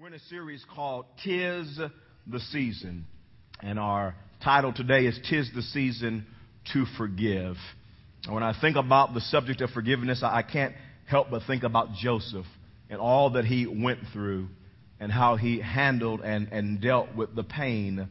We're in a series called Tis the Season. And our title today is Tis the Season to Forgive. And when I think about the subject of forgiveness, I can't help but think about Joseph and all that he went through and how he handled and, and dealt with the pain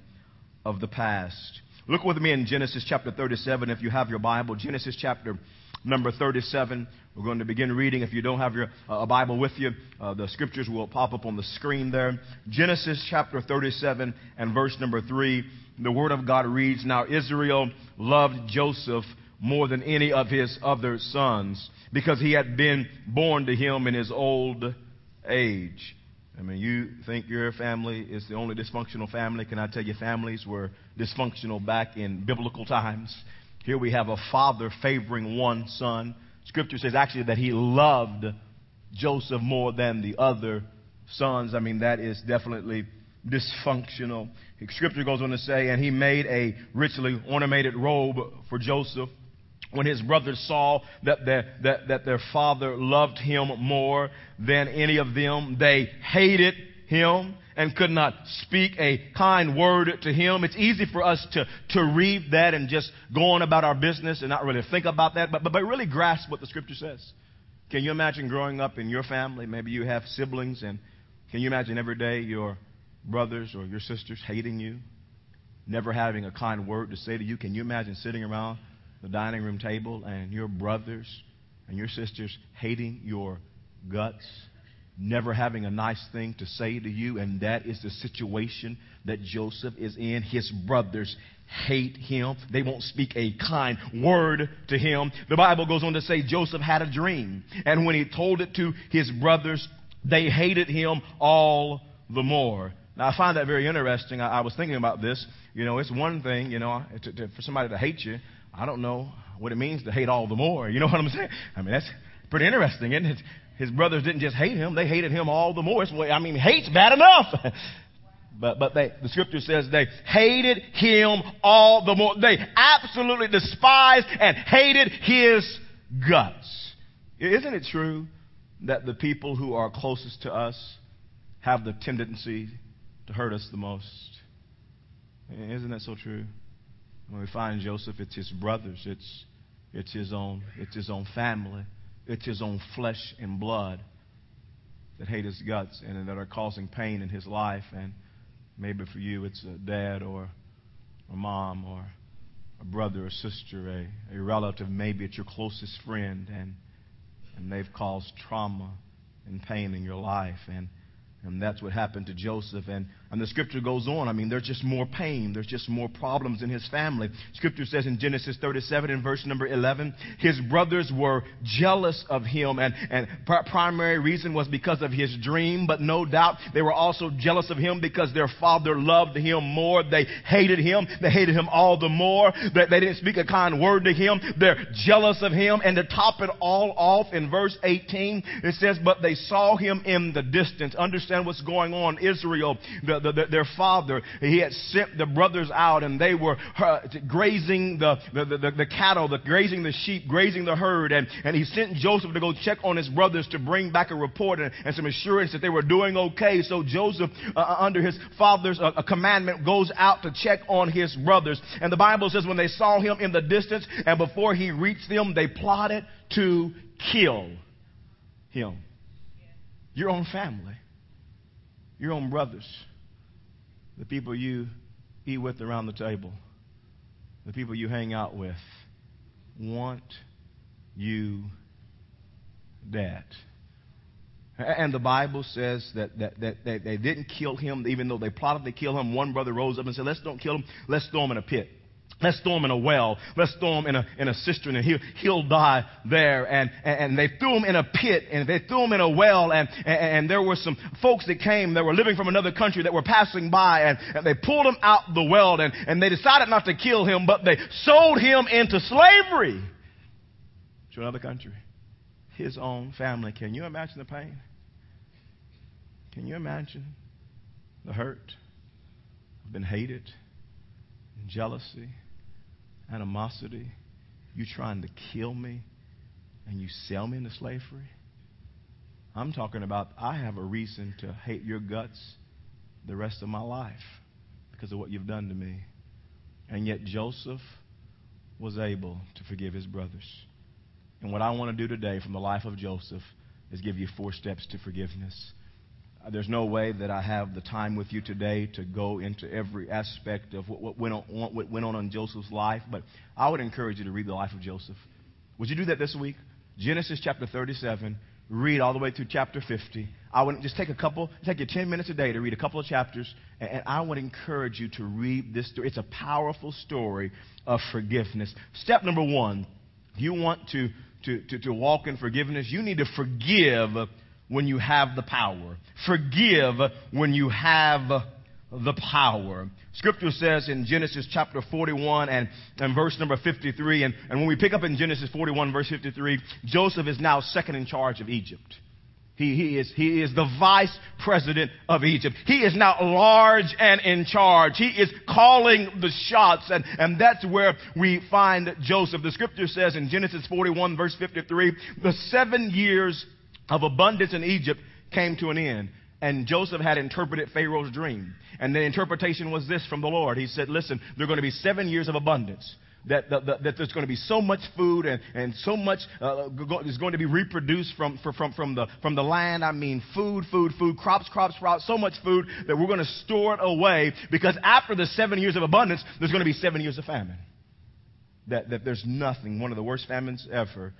of the past. Look with me in Genesis chapter 37 if you have your Bible. Genesis chapter number 37. We're going to begin reading. If you don't have your uh, Bible with you, uh, the scriptures will pop up on the screen there. Genesis chapter 37 and verse number 3. The word of God reads, Now Israel loved Joseph more than any of his other sons because he had been born to him in his old age. I mean, you think your family is the only dysfunctional family. Can I tell you, families were dysfunctional back in biblical times? Here we have a father favoring one son. Scripture says actually that he loved Joseph more than the other sons. I mean, that is definitely dysfunctional. Scripture goes on to say, and he made a richly ornamented robe for Joseph. When his brothers saw that their, that, that their father loved him more than any of them, they hated him and could not speak a kind word to him. It's easy for us to, to read that and just go on about our business and not really think about that, but, but, but really grasp what the scripture says. Can you imagine growing up in your family? Maybe you have siblings, and can you imagine every day your brothers or your sisters hating you, never having a kind word to say to you? Can you imagine sitting around the dining room table and your brothers and your sisters hating your guts? Never having a nice thing to say to you, and that is the situation that Joseph is in. His brothers hate him. They won't speak a kind word to him. The Bible goes on to say Joseph had a dream, and when he told it to his brothers, they hated him all the more. Now, I find that very interesting. I, I was thinking about this. You know, it's one thing, you know, to, to, for somebody to hate you. I don't know what it means to hate all the more. You know what I'm saying? I mean, that's pretty interesting, isn't it? His brothers didn't just hate him, they hated him all the more. I mean, hate's bad enough. but, but they, the scripture says they hated him all the more. They absolutely despised and hated his guts. Isn't it true that the people who are closest to us have the tendency to hurt us the most? Isn't that so true? When we find Joseph, it's his brothers, it's, it's his own, it's his own family it's his own flesh and blood that hate his guts and that are causing pain in his life. And maybe for you, it's a dad or a mom or a brother or sister, a, a relative. Maybe it's your closest friend, and, and they've caused trauma and pain in your life. And and that's what happened to Joseph. And, and the scripture goes on. I mean, there's just more pain. There's just more problems in his family. Scripture says in Genesis 37 in verse number 11, his brothers were jealous of him. And, and pr- primary reason was because of his dream. But no doubt they were also jealous of him because their father loved him more. They hated him. They hated him all the more. They, they didn't speak a kind word to him. They're jealous of him. And to top it all off in verse 18, it says, but they saw him in the distance. Understand understand what's going on. Israel, the, the, the, their father, he had sent the brothers out and they were uh, grazing the, the, the, cattle, the, grazing the sheep, grazing the herd. And, and he sent Joseph to go check on his brothers to bring back a report and, and some assurance that they were doing okay. So Joseph, uh, uh under his father's uh, commandment, goes out to check on his brothers. And the Bible says when they saw him in the distance and before he reached them, they plotted to kill him. Your own family your own brothers, the people you eat with around the table, the people you hang out with, want you dead. And the Bible says that, that, that, that they didn't kill him, even though they plotted to kill him. One brother rose up and said, Let's don't kill him, let's throw him in a pit. Let's throw him in a well. Let's throw him in a, in a cistern and he'll, he'll die there. And, and they threw him in a pit and they threw him in a well. And, and, and there were some folks that came that were living from another country that were passing by and, and they pulled him out the well and, and they decided not to kill him, but they sold him into slavery to another country. His own family. Can you imagine the pain? Can you imagine the hurt? I've been hated, jealousy animosity. You trying to kill me and you sell me into slavery? I'm talking about I have a reason to hate your guts the rest of my life because of what you've done to me. And yet Joseph was able to forgive his brothers. And what I want to do today from the life of Joseph is give you four steps to forgiveness. There's no way that I have the time with you today to go into every aspect of what, what, went on, what went on in Joseph's life, but I would encourage you to read the life of Joseph. Would you do that this week? Genesis chapter 37, read all the way through chapter 50. I would just take a couple, take you 10 minutes a day to read a couple of chapters, and, and I would encourage you to read this story. It's a powerful story of forgiveness. Step number one, you want to, to, to, to walk in forgiveness, you need to forgive when you have the power. Forgive when you have the power. Scripture says in Genesis chapter 41 and, and verse number 53, and, and when we pick up in Genesis 41 verse 53, Joseph is now second in charge of Egypt. He, he, is, he is the vice president of Egypt. He is now large and in charge. He is calling the shots, and, and that's where we find Joseph. The scripture says in Genesis 41, verse 53, the seven years of abundance in Egypt came to an end. And Joseph had interpreted Pharaoh's dream. And the interpretation was this from the Lord. He said, Listen, there are going to be seven years of abundance that, that, that, there's going to be so much food and, and so much uh, is going to be reproduced from, from, from, the, from the land. I mean, food, food, food, crops, crops, crops, so much food that we're going to store it away because after the seven years of abundance, there's going to be seven years of famine. That, that there's nothing, one of the worst famines ever.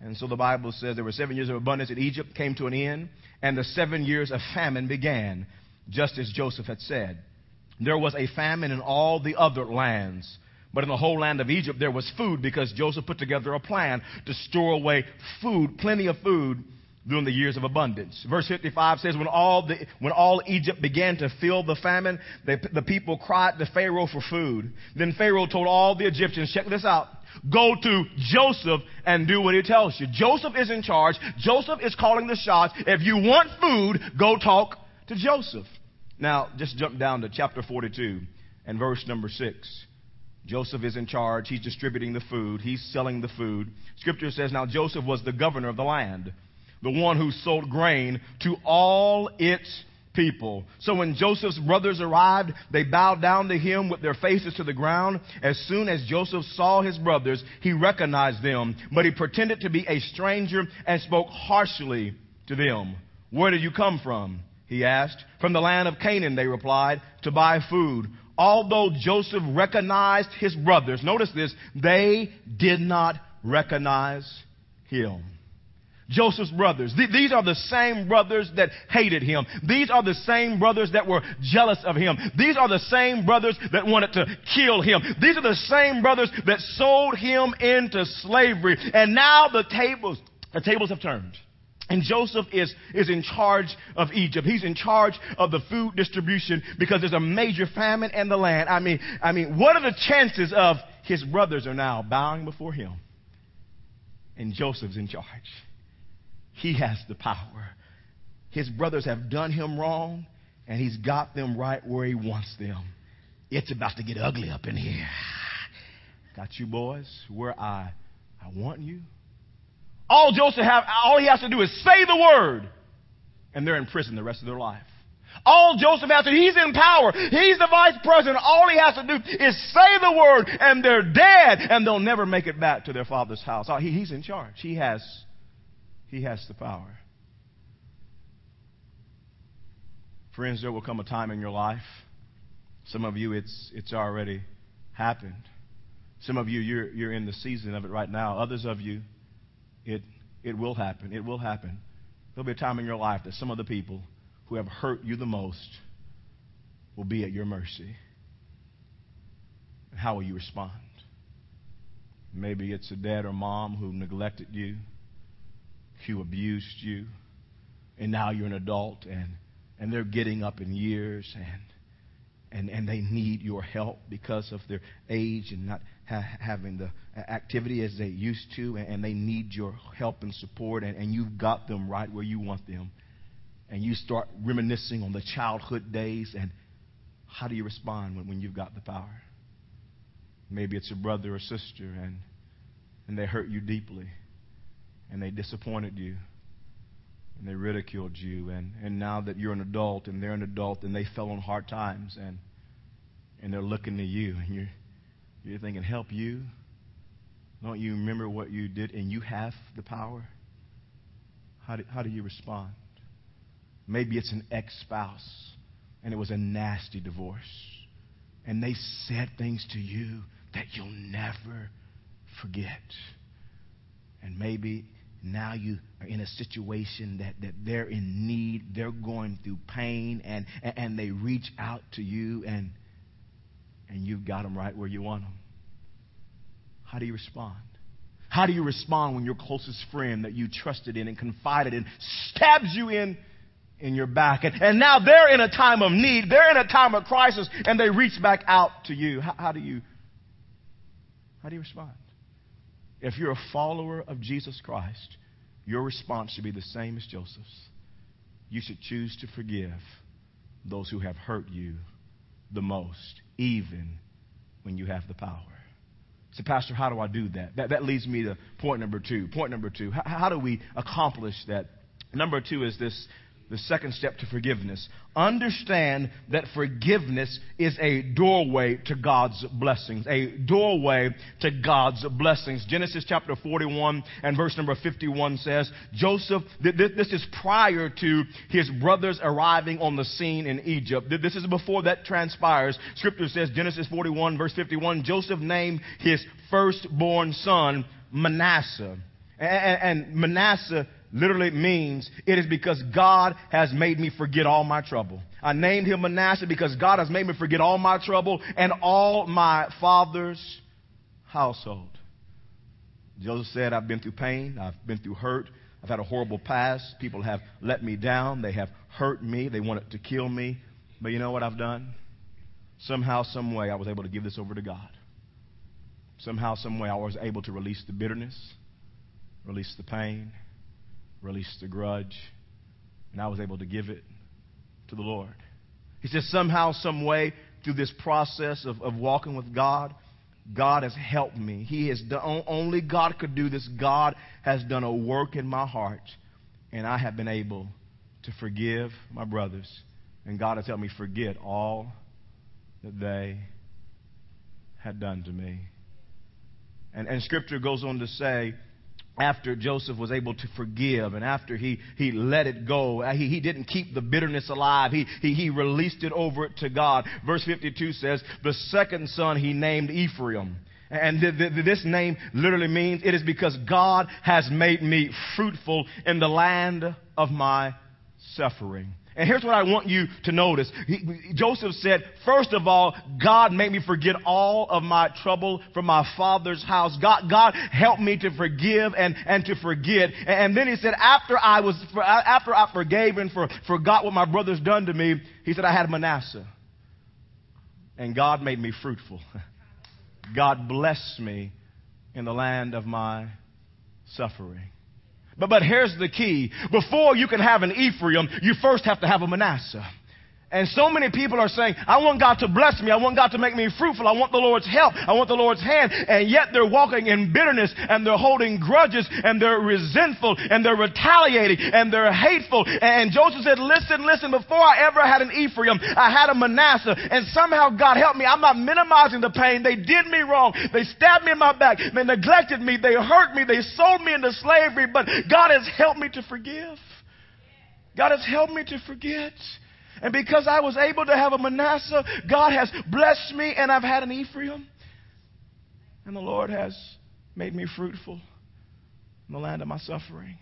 And so the Bible says there were seven years of abundance in Egypt, came to an end, and the seven years of famine began, just as Joseph had said. There was a famine in all the other lands but in the whole land of Egypt, there was food because Joseph put together a plan to store away food, plenty of food, during the years of abundance. Verse 55 says, when all, the, when all Egypt began to feel the famine, they, the people cried to Pharaoh for food. Then Pharaoh told all the Egyptians, check this out, go to Joseph and do what he tells you. Joseph is in charge. Joseph is calling the shots. If you want food, go talk to Joseph. Now, just jump down to chapter 42 and verse number 6. Joseph is in charge. He's distributing the food. He's selling the food. Scripture says now Joseph was the governor of the land, the one who sold grain to all its people. So when Joseph's brothers arrived, they bowed down to him with their faces to the ground. As soon as Joseph saw his brothers, he recognized them, but he pretended to be a stranger and spoke harshly to them. Where did you come from? He asked. From the land of Canaan, they replied, to buy food although Joseph recognized his brothers, notice this, they did not recognize him. Joseph's brothers. Th- these are the same brothers that hated him. These are the same brothers that were jealous of him. These are the same brothers that wanted to kill him. These are the same brothers that sold him into slavery. And now the tables, the tables have turned. And Joseph is, is in charge of Egypt. He's in charge of the food distribution because there's a major famine in the land. I mean, I mean, what are the chances of his brothers are now bowing before him? And Joseph's in charge. He has the power. His brothers have done him wrong, and he's got them right where he wants them. It's about to get ugly up in here. Got you boys where I, I want you. All Joseph have, all he has to do is say the word, and they're in prison the rest of their life. All Joseph has to do, he's in power. He's the vice president. All he has to do is say the word, and they're dead, and they'll never make it back to their father's house. Oh, he, he's in charge. He has, he has the power. Friends, there will come a time in your life. Some of you, it's, it's already happened. Some of you, you're, you're in the season of it right now. Others of you, it, it will happen. It will happen. There'll be a time in your life that some of the people who have hurt you the most will be at your mercy. And how will you respond? Maybe it's a dad or mom who neglected you, who abused you, and now you're an adult and, and they're getting up in years and and, and they need your help because of their age and not ha- having the activity as they used to, and, and they need your help and support, and, and you've got them right where you want them. And you start reminiscing on the childhood days, and how do you respond when, when you've got the power? Maybe it's a brother or sister, and, and they hurt you deeply, and they disappointed you. and they ridiculed you. And, and now that you're an adult and they're an adult and they fell on hard times and, and they're looking to you and you're, you're thinking, help you? Don't you remember what you did and you have the power? How do, how do you respond? Maybe it's an ex spouse and it was a nasty divorce. And they said things to you that you'll never forget. And maybe now you are in a situation that, that they're in need, they're going through pain, and, and, they reach out to you, and, and you've got them right where you want them. How do you respond? How do you respond when your closest friend that you trusted in and confided in stabs you in in your back? And, and now they're in a time of need, they're in a time of crisis, and they reach back out to you. How, how do you how do you respond? If you're a follower of Jesus Christ, your response should be the same as Joseph's. You should choose to forgive those who have hurt you the most, even when you have the power. So, Pastor, how do I do that? That, that leads me to point number two. Point number two how, how do we accomplish that? Number two is this the second step to forgiveness. Understand that forgiveness is a doorway to God's blessings. A doorway to God's blessings. Genesis chapter 41 and verse number 51 says, Joseph, this is prior to his brothers arriving on the scene in Egypt. This is before that transpires. Scripture says, Genesis 41 verse 51, Joseph named his firstborn son Manasseh. And Manasseh literally means it is because God has made me forget all my trouble. I named him Manasseh because God has made me forget all my trouble and all my father's household. Joseph said, I've been through pain, I've been through hurt, I've had a horrible past. People have let me down, they have hurt me, they wanted to kill me. But you know what I've done? Somehow, some way, I was able to give this over to God. Somehow, some way, I was able to release the bitterness, release the pain, released the grudge, and I was able to give it to the Lord. He says, somehow, some way, through this process of, of walking with God, God has helped me. He has done, only God could do this. God has done a work in my heart, and I have been able to forgive my brothers. And God has helped me forget all that they had done to me. And, and Scripture goes on to say after Joseph was able to forgive and after he, he let it go, uh, he, he didn't keep the bitterness alive. He, he, he released it over to God. Verse 52 says, the second son he named Ephraim. And th- th- this name literally means it is because God has made me fruitful in the land of my suffering. And here's what I want you to notice. He, Joseph said, first of all, God made me forget all of my trouble from my father's house. God, God helped me to forgive and, and to forget. And then he said, after I was, after I forgave and for, forgot what my brothers done to me, he said, I had Manasseh. And God made me fruitful. God blessed me in the land of my suffering. But, but here's the key. Before you can have an Ephraim, you first have to have a Manasseh. And so many people are saying, I want God to bless me. I want God to make me fruitful. I want the Lord's help. I want the Lord's hand. And yet they're walking in bitterness and they're holding grudges and they're resentful and they're retaliating and they're hateful. And Joseph said, listen, listen, before I ever had an Ephraim, I had a Manasseh and somehow God helped me. I'm not minimizing the pain. They did me wrong. They stabbed me in my back. They neglected me. They hurt me. They sold me into slavery. But God has helped me to forgive. God has helped me to forget. And because I was able to have a Manasseh, God has blessed me and I've had an Ephraim. And the Lord has made me fruitful in the land of my suffering.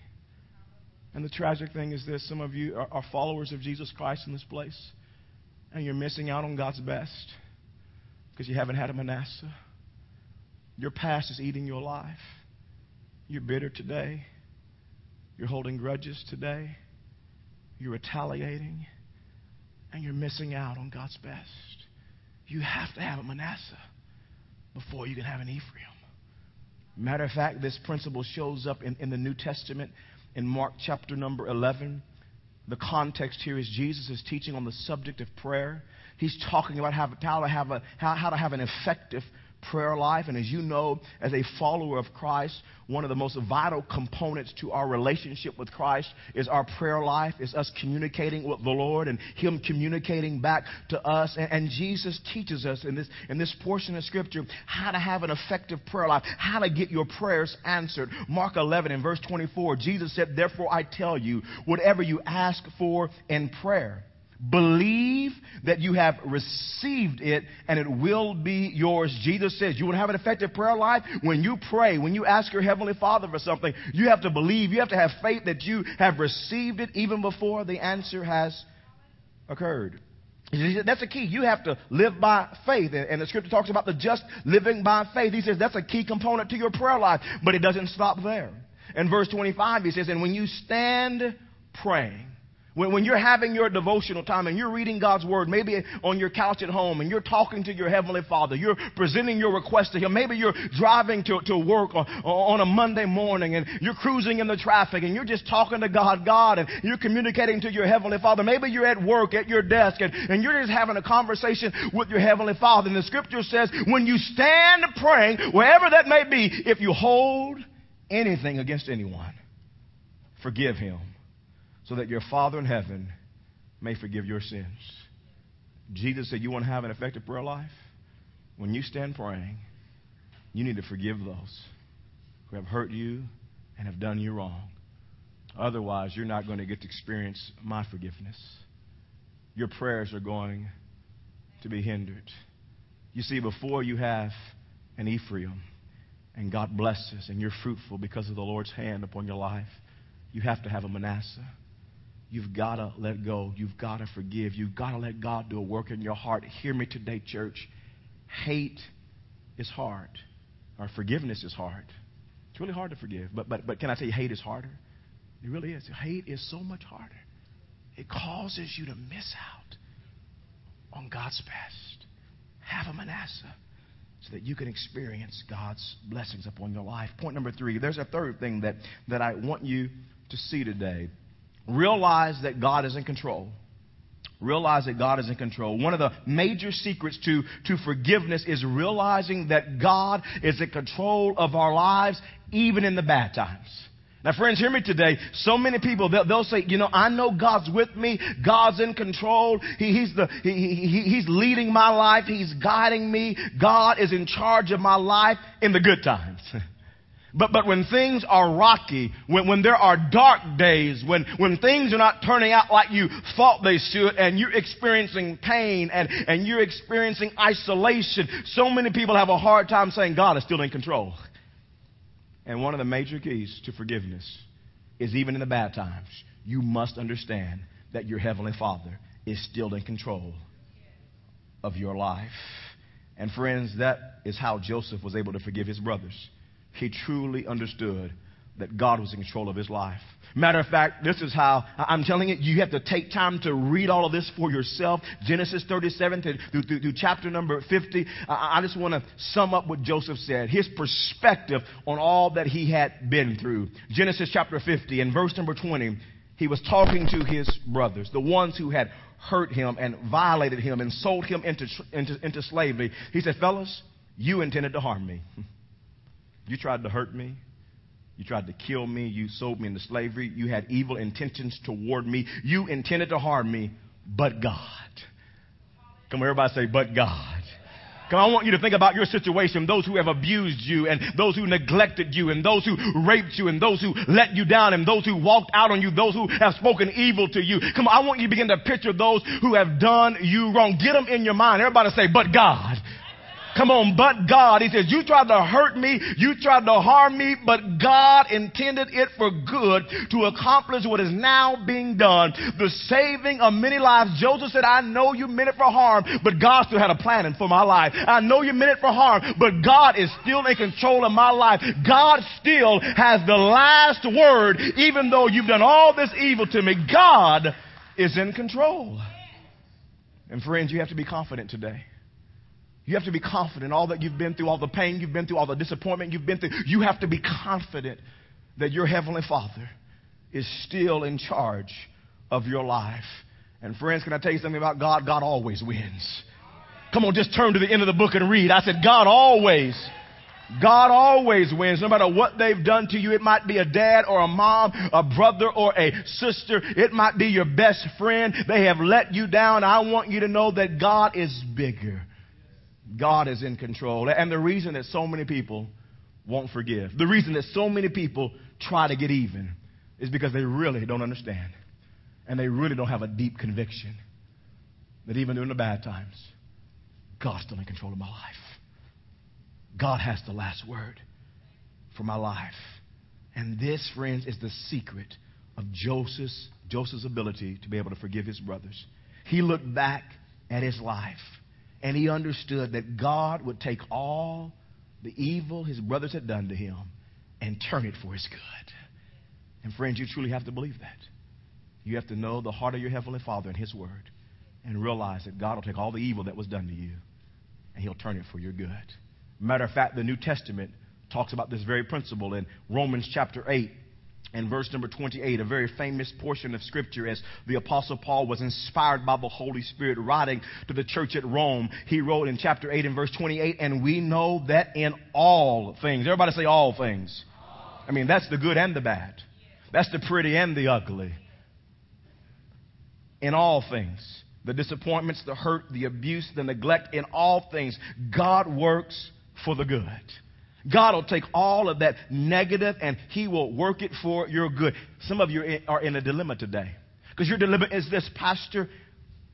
And the tragic thing is this some of you are, followers of Jesus Christ in this place, and you're missing out on God's best because you haven't had a Manasseh. Your past is eating your life. You're bitter today. You're holding grudges today. You're retaliating and you're missing out on God's best. You have to have a Manasseh before you can have an Ephraim. Matter of fact, this principle shows up in, in the New Testament in Mark chapter number 11. The context here is Jesus is teaching on the subject of prayer. He's talking about how, how, to, have a, how, how to have an effective prayer life. And as you know, as a follower of Christ, one of the most vital components to our relationship with Christ is our prayer life, is us communicating with the Lord and Him communicating back to us. And, and Jesus teaches us in this, in this portion of Scripture how to have an effective prayer life, how to get your prayers answered. Mark 11 and verse 24, Jesus said, Therefore I tell you, whatever you ask for in prayer, Believe that you have received it and it will be yours. Jesus says you will have an effective prayer life. When you pray, when you ask your Heavenly Father for something, you have to believe, you have to have faith that you have received it even before the answer has occurred. That's a key. You have to live by faith. And the scripture talks about the just living by faith. He says that's a key component to your prayer life. But it doesn't stop there. In verse 25, he says, And when you stand praying, when, when you're having your devotional time and you're reading God's Word, maybe on your couch at home and you're talking to your Heavenly Father, you're presenting your request to Him. Maybe you're driving to, to work on, on a Monday morning and you're cruising in the traffic and you're just talking to God, God, and you're communicating to your Heavenly Father. Maybe you're at work at your desk and, and you're just having a conversation with your Heavenly Father. And the Scripture says, when you stand praying, wherever that may be, if you hold anything against anyone, forgive him so that your Father in heaven may forgive your sins. Jesus said, You want to have an effective prayer life? When you stand praying, you need to forgive those who have hurt you and have done you wrong. Otherwise, you're not going to get to experience my forgiveness. Your prayers are going to be hindered. You see, before you have an Ephraim and God blesses and you're fruitful because of the Lord's hand upon your life, you have to have a Manasseh. You've got to let go. You've got to forgive. You've got to let God do a work in your heart. Hear me today, church. Hate is hard, or forgiveness is hard. It's really hard to forgive. But, but, but can I tell you, hate is harder? It really is. Hate is so much harder. It causes you to miss out on God's best. Have a Manasseh so that you can experience God's blessings upon your life. Point number three there's a third thing that, that I want you to see today. Realize that God is in control. Realize that God is in control. One of the major secrets to, to forgiveness is realizing that God is in control of our lives, even in the bad times. Now, friends, hear me today. So many people, they'll, they'll, say, you know, I know God's with me. God's in control. He, he's, the, he, he, he's leading my life. He's guiding me. God is in charge of my life in the good times. But, but when things are rocky, when, when there are dark days, when, when things are not turning out like you thought they should, and you're experiencing pain and, and you're experiencing isolation, so many people have a hard time saying God is still in control. And one of the major keys to forgiveness is even in the bad times, you must understand that your Heavenly Father is still in control of your life. And friends, that is how Joseph was able to forgive his brothers he truly understood that God was in control of his life. Matter of fact, this is how I'm telling you, you have to take time to read all of this for yourself. Genesis 37 to, through, through, through chapter number 50. I, I just want to sum up what Joseph said, his perspective on all that he had been through. Genesis chapter 50 and verse number 20, he was talking to his brothers, the ones who had hurt him and violated him and sold him into, into, into slavery. He said, Fellas, you intended to harm me. You tried to hurt me. You tried to kill me. You sold me into slavery. You had evil intentions toward me. You intended to harm me, but God. Come on, everybody say, but God. Come on, I want you to think about your situation, those who have abused you, and those who neglected you, and those who raped you, and those who let you down, and those who walked out on you, those who have spoken evil to you. Come on, I want you to begin to picture those who have done you wrong. Get them in your mind. Everybody say, but God. Come on, but God. He says, you tried to hurt me, you tried to harm me, but God intended it for good to accomplish what is now being done. The saving of many lives. Joseph said, I know you meant it for harm, but God still had a plan for my life. I know you meant it for harm, but God is still in control of my life. God still has the last word, even though you've done all this evil to me. God is in control. And friends, you have to be confident today. You have to be confident all that you've been through, all the pain you've been through, all the disappointment you've been through. You have to be confident that your Heavenly Father is still in charge of your life. And friends, can I tell you something about God? God always wins. Come on, just turn to the end of the book and read. I said, God always God always wins, no matter what they've done to you. It might be a dad or a mom, a brother or a sister. It might be your best friend. They have let you down. I want you to know that God is bigger. God is in control. And the reason that so many people won't forgive, the reason that so many people try to get even, is because they really don't understand. And they really don't have a deep conviction that even during the bad times, God's still in control of my life. God has the last word for my life. And this, friends, is the secret of Joseph's, Joseph's ability to be able to forgive his brothers. He looked back at his life and he understood that God would take all the evil his brothers had done to him and turn it for his good. And friends, you truly have to believe that. You have to know the heart of your Heavenly Father and His Word and realize that God will take all the evil that was done to you and He'll turn it for your good. Matter of fact, the New Testament talks about this very principle in Romans chapter 8 and verse number 28, a very famous portion of scripture as the apostle Paul was inspired by the Holy Spirit writing to the church at Rome. He wrote in chapter 8 and verse 28, and we know that in all things, everybody say all things. I mean, that's the good and the bad. That's the pretty and the ugly. In all things, the disappointments, the hurt, the abuse, the neglect, in all things, God works for the good. God will take all of that negative and He will work it for your good. Some of you are in a dilemma today. Because your dilemma is this, Pastor,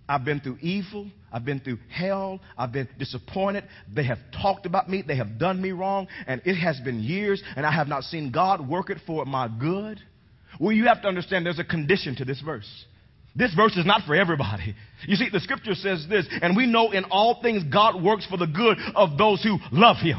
I've been through evil. I've been through hell. I've been disappointed. They have talked about me. They have done me wrong. And it has been years, and I have not seen God work it for my good. Well, you have to understand there's a condition to this verse. This verse is not for everybody. You see, the scripture says this, and we know in all things God works for the good of those who love Him.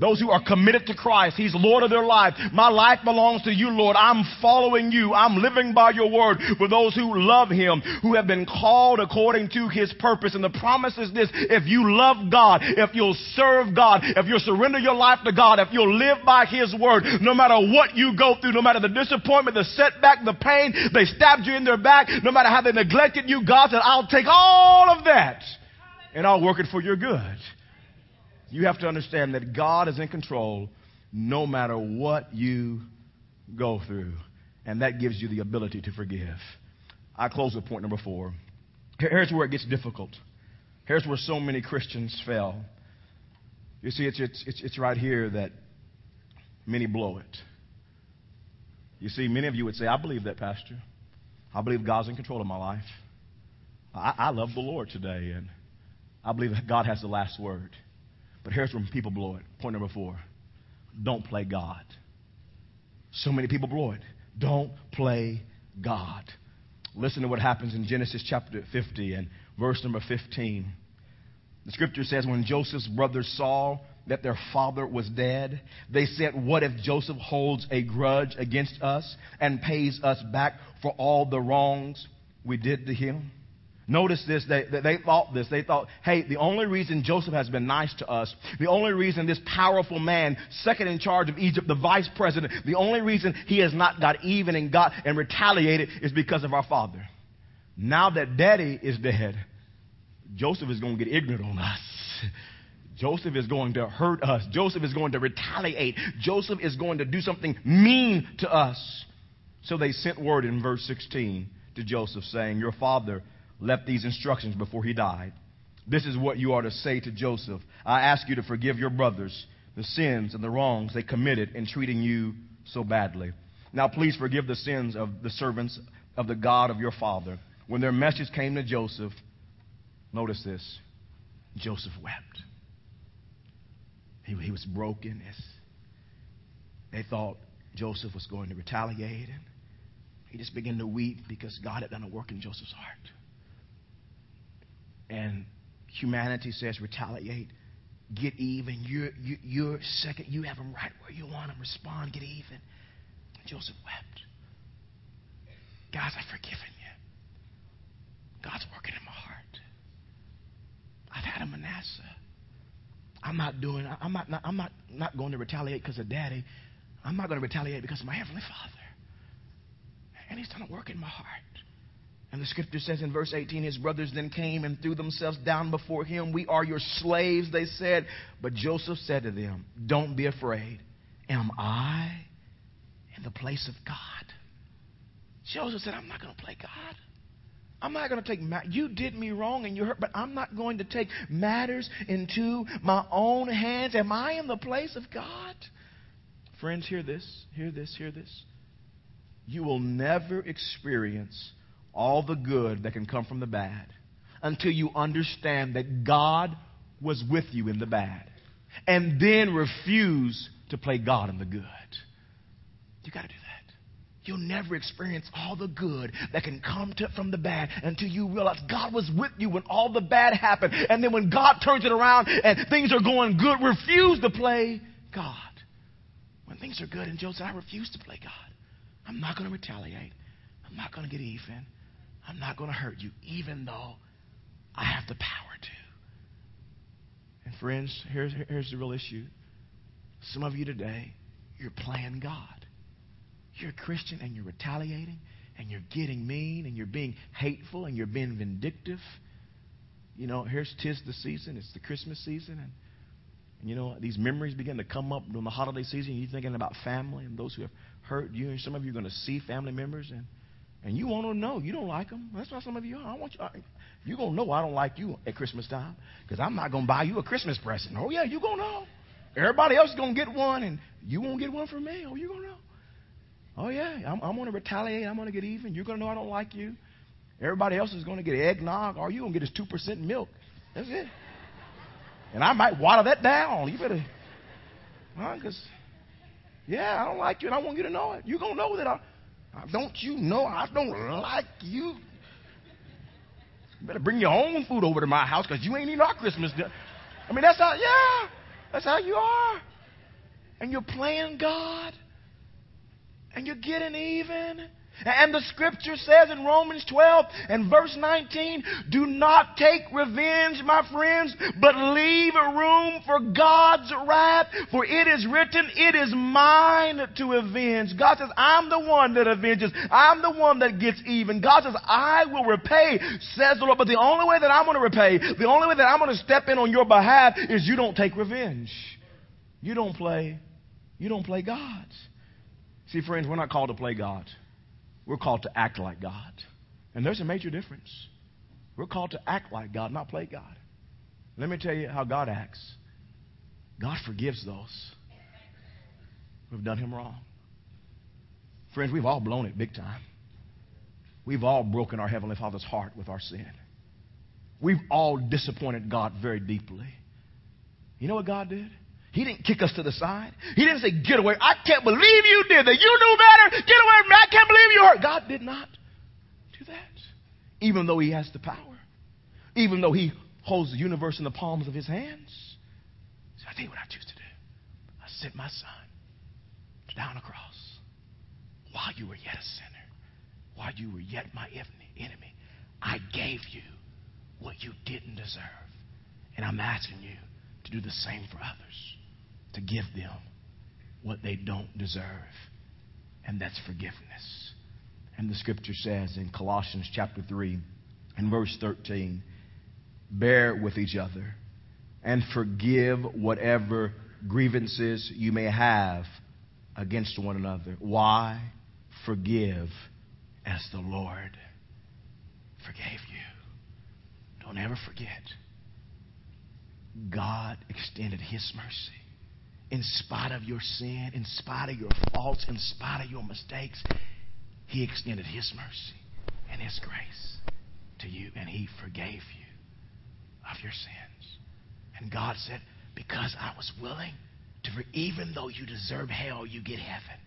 Those who are committed to Christ. He's Lord of their life. My life belongs to you, Lord. I'm following you. I'm living by your word for those who love him, who have been called according to his purpose. And the promise is this. If you love God, if you'll serve God, if you'll surrender your life to God, if you'll live by his word, no matter what you go through, no matter the disappointment, the setback, the pain, they stabbed you in their back, no matter how they neglected you, God said, I'll take all of that and I'll work it for your good. You have to understand that God is in control no matter what you go through. And that gives you the ability to forgive. I close with point number four. Here's where it gets difficult. Here's where so many Christians fail. You see, it's, it's, it's, it's right here that many blow it. You see, many of you would say, I believe that, Pastor. I believe God's in control of my life. I, I love the Lord today, and I believe that God has the last word. But here's where people blow it. Point number four don't play God. So many people blow it. Don't play God. Listen to what happens in Genesis chapter 50 and verse number 15. The scripture says, When Joseph's brothers saw that their father was dead, they said, What if Joseph holds a grudge against us and pays us back for all the wrongs we did to him? Notice this, they, they thought this. They thought, hey, the only reason Joseph has been nice to us, the only reason this powerful man, second in charge of Egypt, the vice president, the only reason he has not got even and got and retaliated is because of our father. Now that daddy is dead, Joseph is going to get ignorant on us. Joseph is going to hurt us. Joseph is going to retaliate. Joseph is going to do something mean to us. So they sent word in verse 16 to Joseph saying, Your father left these instructions before he died. This is what you are to say to Joseph. I ask you to forgive your brothers the sins and the wrongs they committed in treating you so badly. Now, please forgive the sins of the servants of the God of your father. When their message came to Joseph, notice this Joseph wept. He, he was broken. They thought Joseph was going to retaliate, and he just began to weep because God had done a work in Joseph's heart and humanity says retaliate, get even. You're, you, you're second. You have them right where you want them. Respond, get even. Joseph wept. Guys, I've forgiven you. God's working in my heart. I've had a Manasseh. I'm not doing. I'm not. not I'm not not going to retaliate because of Daddy. I'm not going to retaliate because of my heavenly Father. And He's done a work in my heart. And the scripture says in verse 18, his brothers then came and threw themselves down before him. We are your slaves, they said. But Joseph said to them, Don't be afraid. Am I in the place of God? Joseph said, I'm not going to play God. I'm not going to take, ma- you did me wrong and you hurt, but I'm not going to take matters into my own hands. Am I in the place of God? Friends, hear this, hear this, hear this. You will never experience all the good that can come from the bad until you understand that God was with you in the bad and then refuse to play God in the good. You got to do that. You'll never experience all the good that can come to, from the bad until you realize God was with you when all the bad happened. And then when God turns it around and things are going good, refuse to play God. When things are good, and Joe said, I refuse to play God. I'm not going to retaliate. I'm not going to get even. I'm not going to hurt you, even though I have the power to. And friends, here's, here's the real issue. Some of you today, you're playing God. You're a Christian and you're retaliating and you're getting mean and you're being hateful and you're being vindictive. You know, here's tis the season. It's the Christmas season. And, and you know, these memories begin to come up during the holiday season. You're thinking about family and those who have hurt you. And some of you are going to see family members and and you want to know you don't like them. That's why some of you are. I want you. You're gonna know I don't like you at Christmas time because I'm not gonna buy you a Christmas present. Oh yeah, you gonna know. Everybody else is gonna get one, and you won't get one from me. Oh, you gonna know. Oh yeah, I'm, I'm gonna retaliate. I'm gonna get even. You're gonna know I don't like you. Everybody else is gonna get eggnog, or you gonna get this two percent milk. That's it. And I might water that down. You better, huh? Because yeah, I don't like you, and I want you to know it. You're gonna know that I. Don't you know I don't like you? Better bring your own food over to my house because you ain't eating our Christmas dinner. I mean, that's how, yeah, that's how you are. And you're playing God. And you're getting even. And the scripture says in Romans 12 and verse 19, do not take revenge, my friends, but leave room for God's wrath, for it is written, it is mine to avenge. God says, I'm the one that avenges. I'm the one that gets even. God says, I will repay, says the Lord. But the only way that I'm going to repay, the only way that I'm going to step in on your behalf is you don't take revenge. You don't play, you don't play God. See, friends, we're not called to play God. We're called to act like God. And there's a major difference. We're called to act like God, not play God. Let me tell you how God acts God forgives those who've done Him wrong. Friends, we've all blown it big time. We've all broken our Heavenly Father's heart with our sin. We've all disappointed God very deeply. You know what God did? He didn't kick us to the side. He didn't say, Get away. I can't believe you did that. You knew better. Get away from me. I can't believe you hurt. God did not do that. Even though He has the power, even though He holds the universe in the palms of His hands. So I tell you what I choose to do. I sent my son down a cross while you were yet a sinner, while you were yet my enemy. I gave you what you didn't deserve. And I'm asking you to do the same for others to give them what they don't deserve, and that's forgiveness. And the scripture says in Colossians chapter 3 and verse 13 bear with each other and forgive whatever grievances you may have against one another. Why? Forgive as the Lord forgave you. Don't ever forget. God extended His mercy in spite of your sin, in spite of your faults, in spite of your mistakes, He extended His mercy and His grace to you, and He forgave you of your sins. And God said, Because I was willing to, even though you deserve hell, you get heaven.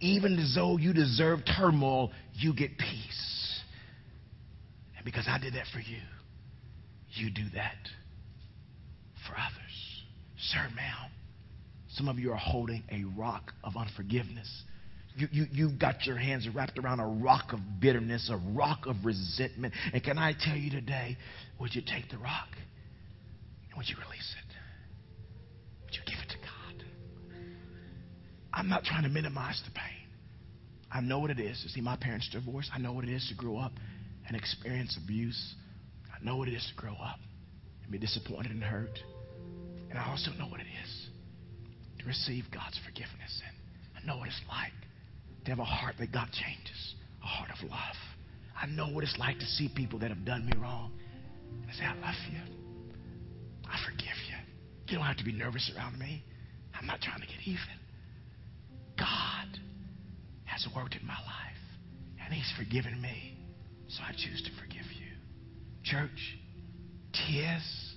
Even though you deserve turmoil, you get peace. And because I did that for you, you do that for others. Sir, ma'am, some of you are holding a rock of unforgiveness. You, you, you've got your hands wrapped around a rock of bitterness, a rock of resentment. And can I tell you today, would you take the rock and would you release it? Would you give it to God? I'm not trying to minimize the pain. I know what it is to see my parents divorced. I know what it is to grow up and experience abuse. I know what it is to grow up and be disappointed and hurt. And I also know what it is receive God's forgiveness. And I know what it's like to have a heart that God changes, a heart of love. I know what it's like to see people that have done me wrong and say, I love you. I forgive you. You don't have to be nervous around me. I'm not trying to get even. God has worked in my life, and He's forgiven me, so I choose to forgive you. Church, tis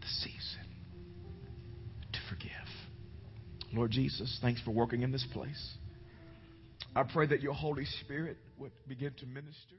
the season to forgive. Lord Jesus, thanks for working in this place. I pray that your Holy Spirit would begin to minister.